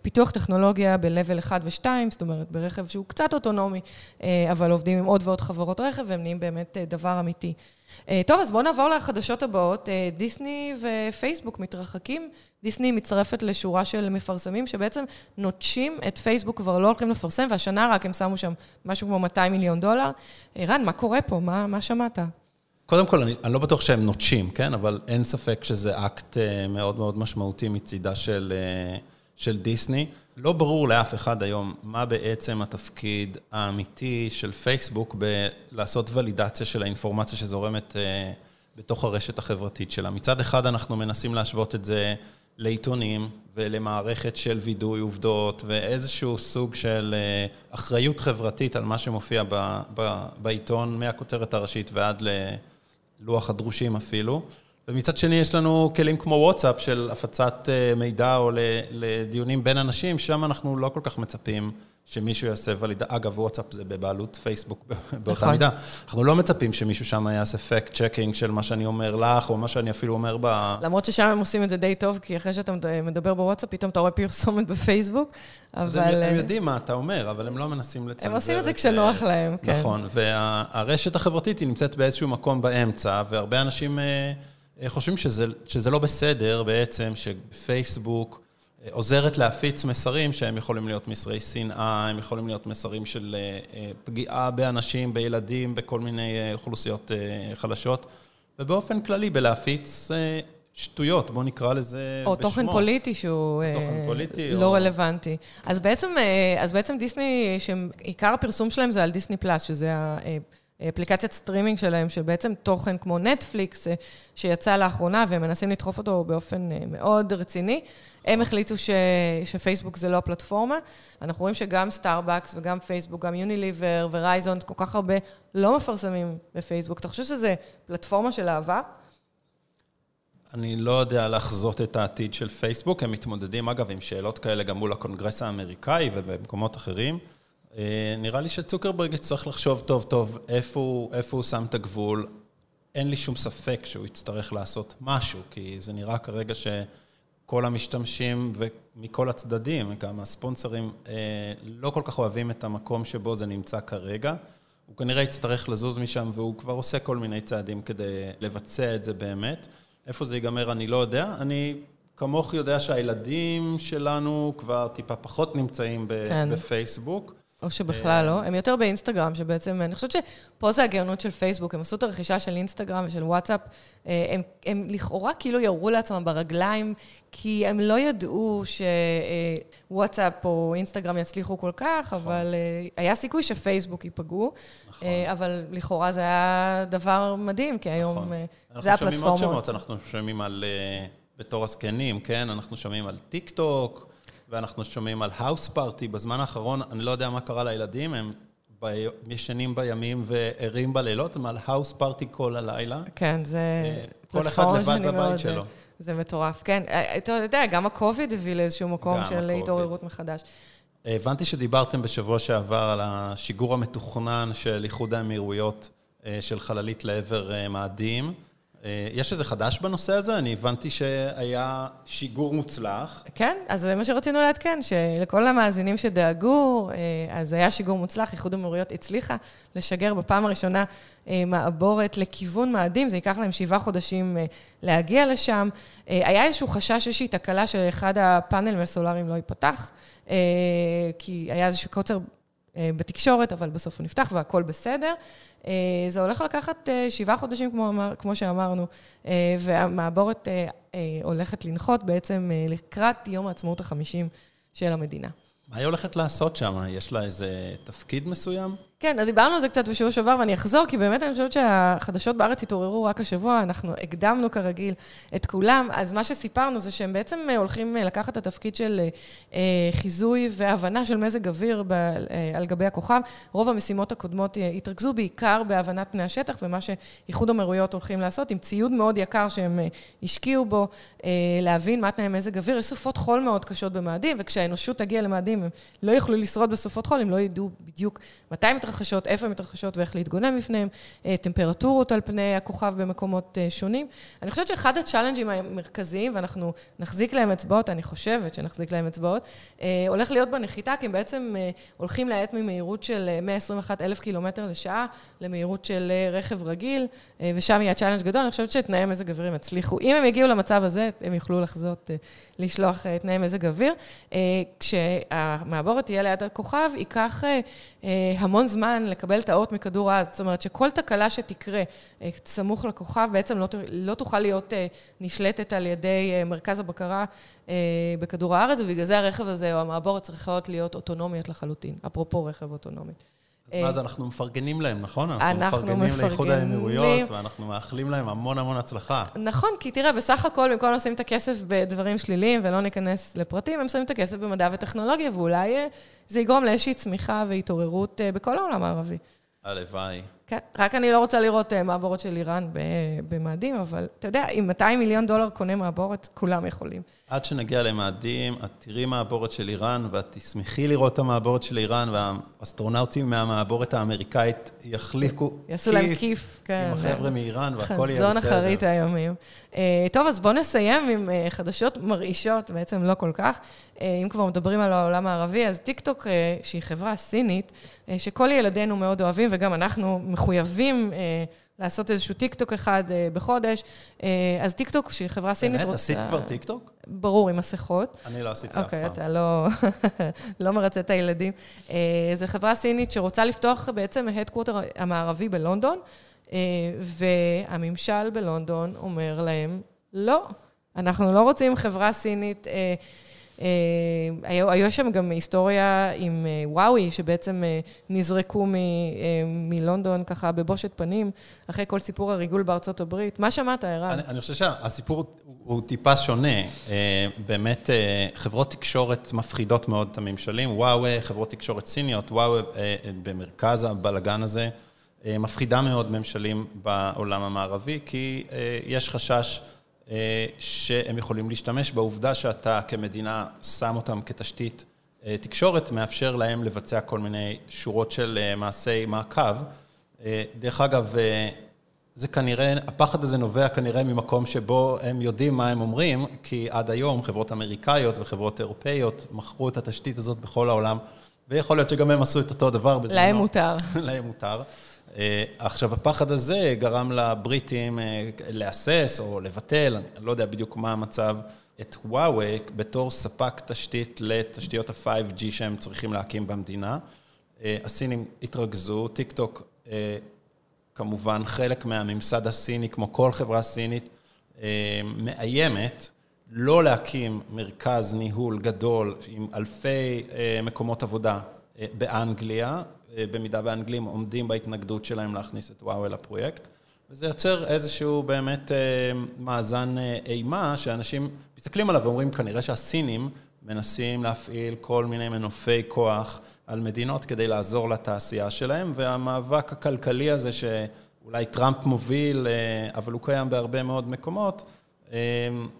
לפיתוח טכנולוגיה ב-level 1 ו-2, זאת אומרת, ברכב שהוא קצת אוטונומי, אבל עובדים עם עוד ועוד חברות רכב, והם נהיים באמת דבר אמיתי. טוב, אז בואו נעבור לחדשות הבאות. דיסני ופייסבוק מתרחקים. דיסני מצטרפת לשורה של מפרסמים שבעצם נוטשים את פייסבוק, כבר לא הולכים לפרסם, והשנה רק הם שמו שם משהו כמו 200 מיליון דולר. רן, מה קורה פה? מה, מה שמעת? קודם כל, אני, אני לא בטוח שהם נוטשים, כן? אבל אין ספק שזה אקט מאוד מאוד משמעותי מצידה של, של דיסני. לא ברור לאף אחד היום מה בעצם התפקיד האמיתי של פייסבוק בלעשות ולידציה של האינפורמציה שזורמת בתוך הרשת החברתית שלה. מצד אחד אנחנו מנסים להשוות את זה לעיתונים ולמערכת של וידוי עובדות ואיזשהו סוג של אחריות חברתית על מה שמופיע ב, ב, בעיתון, מהכותרת הראשית ועד ל... לוח הדרושים אפילו. ומצד שני יש לנו כלים כמו וואטסאפ של הפצת מידע או לדיונים בין אנשים, שם אנחנו לא כל כך מצפים שמישהו יעשה ולידציה. אגב, וואטסאפ זה בבעלות פייסבוק באותה מידה. אנחנו לא מצפים שמישהו שם יעשה fact checking של מה שאני אומר לך, או מה שאני אפילו אומר ב... למרות ששם הם עושים את זה די טוב, כי אחרי שאתה מדבר בוואטסאפ, פתאום אתה רואה פרסומת בפייסבוק, אבל... הם יודעים מה אתה אומר, אבל הם לא מנסים לצנזר. הם עושים את זה כשנוח להם, כן. נכון, והרשת החברתית היא נמצאת באיזשהו מקום באמצע, והרבה אנשים... חושבים שזה, שזה לא בסדר בעצם שפייסבוק עוזרת להפיץ מסרים שהם יכולים להיות מסרי שנאה, הם יכולים להיות מסרים של פגיעה באנשים, בילדים, בכל מיני אוכלוסיות חלשות, ובאופן כללי בלהפיץ שטויות, בואו נקרא לזה או בשמו. או תוכן פוליטי שהוא תוכן פוליטי, לא או... רלוונטי. אז בעצם, אז בעצם דיסני, שעיקר הפרסום שלהם זה על דיסני פלאס, שזה אפליקציית סטרימינג שלהם, של בעצם תוכן כמו נטפליקס, שיצא לאחרונה, והם מנסים לדחוף אותו באופן מאוד רציני. הם החליטו ש, שפייסבוק זה לא הפלטפורמה. אנחנו רואים שגם סטארבקס וגם פייסבוק, גם יוניליבר, ורייזון, כל כך הרבה לא מפרסמים בפייסבוק. אתה חושב שזה פלטפורמה של אהבה? אני לא יודע לחזות את העתיד של פייסבוק, הם מתמודדים אגב עם שאלות כאלה גם מול הקונגרס האמריקאי ובמקומות אחרים. אה, נראה לי שצוקרברג יצטרך לחשוב טוב טוב איפה איפה הוא שם את הגבול. אין לי שום ספק שהוא יצטרך לעשות משהו, כי זה נראה כרגע שכל המשתמשים ומכל הצדדים, גם הספונסרים, אה, לא כל כך אוהבים את המקום שבו זה נמצא כרגע. הוא כנראה יצטרך לזוז משם, והוא כבר עושה כל מיני צעדים כדי לבצע את זה באמת. איפה זה ייגמר אני לא יודע. אני כמוך יודע שהילדים שלנו כבר טיפה פחות נמצאים כן. בפייסבוק. או שבכלל לא, הם יותר באינסטגרם, שבעצם, אני חושבת שפה זה הגאונות של פייסבוק, הם עשו את הרכישה של אינסטגרם ושל וואטסאפ, אה, הם, הם לכאורה כאילו ירו לעצמם ברגליים, כי הם לא ידעו שוואטסאפ או אינסטגרם יצליחו כל כך, נכון. אבל אה, היה סיכוי שפייסבוק ייפגעו, נכון. אה, אבל לכאורה זה היה דבר מדהים, כי היום נכון. זה הפלטפורמות. אנחנו שומעים עוד שמות, אנחנו שומעים על, בתור הזקנים, כן? אנחנו שומעים על טיק טוק. ואנחנו שומעים על האוס פארטי. בזמן האחרון, אני לא יודע מה קרה לילדים, הם ב... ישנים בימים וערים בלילות, הם על האוס פארטי כל הלילה. כן, זה אה, כל אחד לבד בבית מאוד, שלו. זה מטורף, כן. אה, אתה יודע, גם הקוביד הביא לאיזשהו מקום של התעוררות מחדש. הבנתי שדיברתם בשבוע שעבר על השיגור המתוכנן של איחוד האמירויות אה, של חללית לעבר מאדים. אה, יש איזה חדש בנושא הזה? אני הבנתי שהיה שיגור מוצלח. כן, אז זה מה שרצינו לעדכן, שלכל המאזינים שדאגו, אה, אז היה שיגור מוצלח, איחוד המאוריות הצליחה לשגר בפעם הראשונה אה, מעבורת לכיוון מאדים, זה ייקח להם שבעה חודשים להגיע לשם. היה איזשהו חשש, איזושהי תקלה שאחד הפאנלים הסולאריים לא ייפתח, כי היה איזשהו קוצר בתקשורת, אבל בסוף הוא נפתח והכל בסדר. אה, זה הולך לקחת אה, שבעה חודשים, כמו, אמר, כמו שאמרנו, אה, והמעבורת הולכת לנחות בעצם לקראת יום העצמאות החמישים של המדינה. מה היא הולכת לעשות שם? יש לה איזה תפקיד מסוים? כן, אז דיברנו על זה קצת בשבוע שעבר, ואני אחזור, כי באמת אני חושבת שהחדשות בארץ התעוררו רק השבוע, אנחנו הקדמנו כרגיל את כולם. אז מה שסיפרנו זה שהם בעצם הולכים לקחת את התפקיד של אה, חיזוי והבנה של מזג אוויר ב, אה, על גבי הכוכב. רוב המשימות הקודמות אה, התרכזו בעיקר בהבנת פני השטח, ומה שאיחוד המרויות הולכים לעשות, עם ציוד מאוד יקר שהם השקיעו בו, להבין מה תנאי מזג אוויר. יש סופות חול מאוד קשות במאדים, וכשהאנושות תגיע למאדים, הם לא יוכלו לשרוד בסופות חול, הם לא ידעו בדיוק מתי הם מתרחשות, איפה הן מתרחשות ואיך להתגונן בפניהן, אה, טמפרטורות על פני הכוכב במקומות אה, שונים. אני חושבת שאחד ה challengeים המרכזיים, ואנחנו נחזיק להם אצבעות, אני חושבת שנחזיק להם אצבעות, אה, הולך להיות בנחיתה, כי הם בעצם הולכים להאט ממהירות של 121 אלף קילומטר לשעה למהירות של רכב רגיל, ושם יהיה challenge גדול. אני חושבת שתנאי מזג אוויר יצליחו. אם הם יגיעו למצב הזה, הם יוכלו לחזות, לשלוח תנאי מזג אוויר. כשהמעבורת תהיה ליד הכוכב, ייקח המון זמן. זמן לקבל את האות מכדור הארץ. זאת אומרת שכל תקלה שתקרה אה, סמוך לכוכב בעצם לא, לא תוכל להיות אה, נשלטת על ידי אה, מרכז הבקרה בכדור הארץ, ובגלל זה הרכב הזה או המעבורת צריכות להיות אוטונומיות לחלוטין, אפרופו רכב אוטונומי. אז מה זה, אנחנו מפרגנים להם, נכון? אנחנו מפרגנים לאיחוד האמירויות, ואנחנו מאחלים להם המון המון הצלחה. נכון, כי תראה, בסך הכל, במקום לשים את הכסף בדברים שליליים ולא ניכנס לפרטים, הם שמים את הכסף במדע וטכנולוגיה, ואולי אה, זה יגרום לאיזושהי צמיחה והתעוררות אה, בכל העולם הערבי. הלוואי. כן, רק אני לא רוצה לראות אה, מעבורת של איראן במאדים, אבל אתה יודע, אם 200 מיליון דולר קונה מעבורת, כולם יכולים. עד שנגיע למאדים, את תראי מעבורת של איראן, ואת תשמחי לראות את המעבורת של איראן, והאסטרונאוטים מהמעבורת האמריקאית יחליקו יעשו להם כיף, כן. עם החבר'ה מאיראן, והכל יהיה בסדר. חזון אחרית היומים. אה, טוב, אז בואו נסיים עם אה, חדשות מרעישות, בעצם לא כל כך. אם כבר מדברים על העולם הערבי, אז טיקטוק, שהיא חברה סינית, שכל ילדינו מאוד אוהבים, וגם אנחנו מחויבים לעשות איזשהו טיקטוק אחד בחודש. אז טיקטוק, שהיא חברה סינית רוצה... באמת? עשית כבר טיקטוק? ברור, עם מסכות. אני לא עשיתי אף אוקיי, פעם. אתה לא, לא מרצה את הילדים. זו חברה סינית שרוצה לפתוח בעצם ה headquarter המערבי בלונדון, והממשל בלונדון אומר להם, לא, אנחנו לא רוצים חברה סינית. היו, היו שם גם היסטוריה עם וואוי, שבעצם נזרקו מ, מלונדון ככה בבושת פנים, אחרי כל סיפור הריגול בארצות הברית. מה שמעת, ערן? אני, אני חושב שהסיפור הוא טיפה שונה. באמת, חברות תקשורת מפחידות מאוד את הממשלים. וואוי, חברות תקשורת סיניות, וואוי במרכז הבלגן הזה, מפחידה מאוד ממשלים בעולם המערבי, כי יש חשש... שהם יכולים להשתמש בעובדה שאתה כמדינה שם אותם כתשתית תקשורת, מאפשר להם לבצע כל מיני שורות של מעשי מעקב. דרך אגב, זה כנראה, הפחד הזה נובע כנראה ממקום שבו הם יודעים מה הם אומרים, כי עד היום חברות אמריקאיות וחברות אירופאיות מכרו את התשתית הזאת בכל העולם, ויכול להיות שגם הם עשו את אותו דבר בזמנו. להם מותר. להם מותר. עכשיו, הפחד הזה גרם לבריטים להסס או לבטל, אני לא יודע בדיוק מה המצב, את וואוי בתור ספק תשתית לתשתיות ה-5G שהם צריכים להקים במדינה. הסינים התרכזו, טיק טוק כמובן חלק מהממסד הסיני, כמו כל חברה סינית, מאיימת לא להקים מרכז ניהול גדול עם אלפי מקומות עבודה באנגליה, במידה והאנגלים עומדים בהתנגדות שלהם להכניס את וואו אל הפרויקט. וזה יוצר איזשהו באמת מאזן אימה, שאנשים מסתכלים עליו ואומרים, כנראה שהסינים מנסים להפעיל כל מיני מנופי כוח על מדינות כדי לעזור לתעשייה שלהם, והמאבק הכלכלי הזה שאולי טראמפ מוביל, אבל הוא קיים בהרבה מאוד מקומות,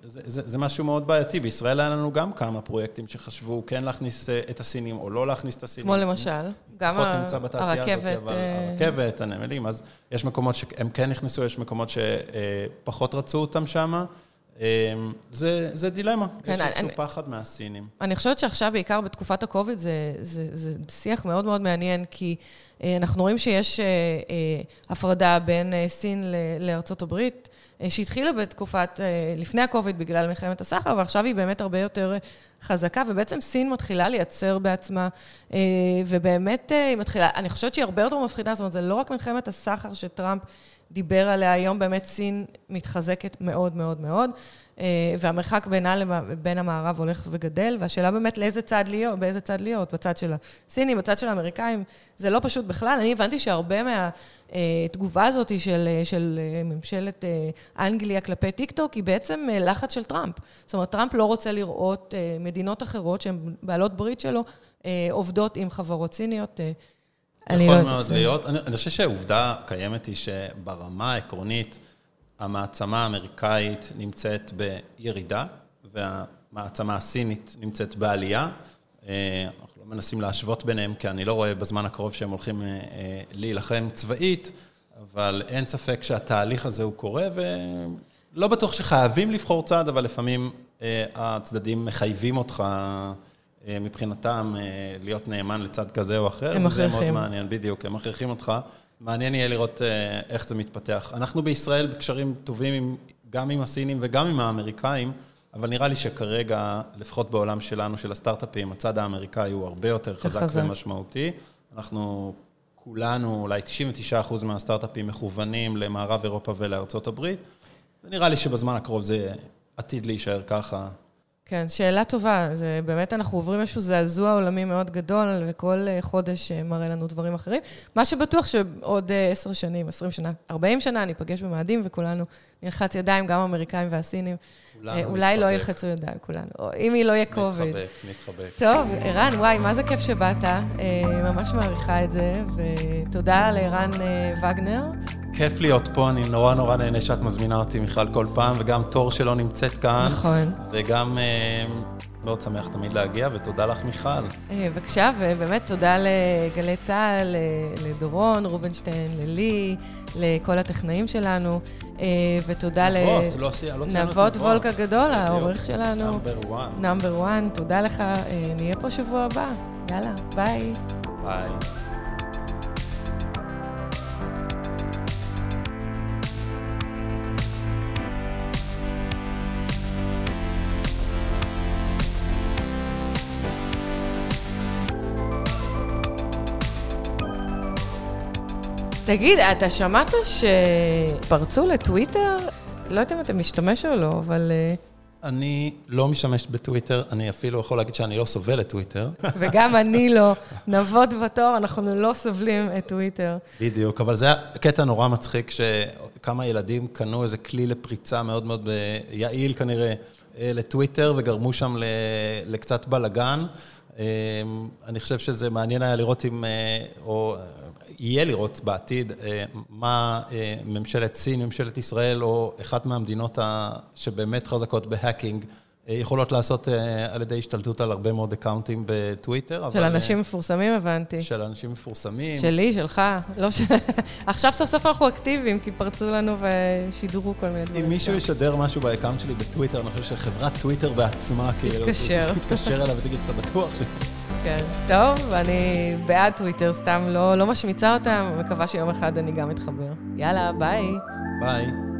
זה, זה, זה משהו מאוד בעייתי. בישראל היה לנו גם כמה פרויקטים שחשבו כן להכניס את הסינים או לא להכניס את הסינים. כמו למשל, גם הרכבת, הזאת, אבל הרכבת, הנמלים, אז יש מקומות שהם כן נכנסו, יש מקומות שפחות רצו אותם שם. זה, זה דילמה, כן, יש איזשהו פחד מהסינים. אני חושבת שעכשיו, בעיקר בתקופת הקוביד, זה, זה, זה שיח מאוד מאוד מעניין, כי אנחנו רואים שיש הפרדה בין סין לארצות הברית. שהתחילה בתקופת, לפני הקוביד בגלל מלחמת הסחר, ועכשיו היא באמת הרבה יותר חזקה, ובעצם סין מתחילה לייצר בעצמה, ובאמת היא מתחילה, אני חושבת שהיא הרבה יותר מפחידה, זאת אומרת, זה לא רק מלחמת הסחר שטראמפ דיבר עליה, היום באמת סין מתחזקת מאוד מאוד מאוד, והמרחק בינה לבין המערב הולך וגדל, והשאלה באמת לאיזה צד להיות, באיזה צד להיות, בצד של הסינים, בצד של האמריקאים, זה לא פשוט בכלל. אני הבנתי שהרבה מהתגובה הזאת של, של ממשלת אנגליה כלפי טיק טוק, היא בעצם לחץ של טראמפ. זאת אומרת, טראמפ לא רוצה לראות מדינות אחרות שהן בעלות ברית שלו, עובדות עם חברות סיניות. יכול מאוד להיות. אני חושב שהעובדה קיימת היא שברמה העקרונית, המעצמה האמריקאית נמצאת בירידה, והמעצמה הסינית נמצאת בעלייה. אנחנו לא מנסים להשוות ביניהם, כי אני לא רואה בזמן הקרוב שהם הולכים להילחם צבאית, אבל אין ספק שהתהליך הזה הוא קורה, ולא בטוח שחייבים לבחור צעד, אבל לפעמים הצדדים מחייבים אותך מבחינתם להיות נאמן לצד כזה או אחר. הם מכריחים. זה מאוד מעניין, בדיוק, הם מכריחים אותך. מעניין יהיה לראות איך זה מתפתח. אנחנו בישראל בקשרים טובים גם עם הסינים וגם עם האמריקאים, אבל נראה לי שכרגע, לפחות בעולם שלנו, של הסטארט-אפים, הצד האמריקאי הוא הרבה יותר חזק ומשמעותי. אנחנו כולנו, אולי 99% מהסטארט-אפים מכוונים למערב אירופה ולארצות הברית, ונראה לי שבזמן הקרוב זה עתיד להישאר ככה. כן, שאלה טובה. זה באמת, אנחנו עוברים איזשהו זעזוע עולמי מאוד גדול, וכל חודש מראה לנו דברים אחרים. מה שבטוח שעוד עשר שנים, עשרים שנה, ארבעים שנה, ניפגש במאדים, וכולנו נלחץ ידיים, גם האמריקאים והסינים. אולי לא ילחצו ידיים, כולנו. אם היא לא יהיה קוביד. מתחבק, מתחבק. טוב, ערן, וואי, מה זה כיף שבאת. ממש מעריכה את זה, ותודה לערן וגנר. כיף להיות פה, אני נורא נורא נהנה שאת מזמינה אותי, מיכל, כל פעם, וגם תור שלא נמצאת כאן. נכון. וגם מאוד שמח תמיד להגיע, ותודה לך, מיכל. בבקשה, ובאמת תודה לגלי צה"ל, לדורון, רובינשטיין, ללי, לכל הטכנאים שלנו, ותודה לנבות וולק הגדול, העורך שלנו. Number one. Number one, תודה לך, נהיה פה שבוע הבא. יאללה, ביי. ביי. תגיד, אתה שמעת שפרצו לטוויטר? לא יודעת אם אתה משתמש או לא, אבל... אה, אני לא משתמש בטוויטר, אני אפילו יכול להגיד שאני לא סובל את טוויטר. וגם אני לא. נבות בתור, אנחנו לא סובלים את טוויטר. בדיוק, אבל זה היה קטע נורא מצחיק, שכמה ילדים קנו איזה כלי לפריצה מאוד מאוד יעיל כנראה לטוויטר, וגרמו שם לקצת בלאגן. אני חושב שזה מעניין היה לראות אם, או יהיה לראות בעתיד אה, מה אה, ממשלת סין, ממשלת ישראל, או אחת מהמדינות שבאמת חזקות ב hacking, אה, יכולות לעשות על ידי השתלטות על הרבה מאוד accountים בטוויטר. של אבל... אנשים מפורסמים, הבנתי. של אנשים מפורסמים. שלי, שלך. לא ש... עכשיו סוף סוף אנחנו אקטיביים, כי פרצו לנו ושידרו כל מיני דברים. אם מישהו ישדר משהו ב account שלי בטוויטר, אני חושב שחברת טוויטר בעצמה, כאילו... תתקשר. תתקשר אליו ותגיד, אתה בטוח ש... כן. טוב, אני בעד טוויטר, סתם לא, לא משמיצה אותם, מקווה שיום אחד אני גם אתחבר. יאללה, ביי. ביי.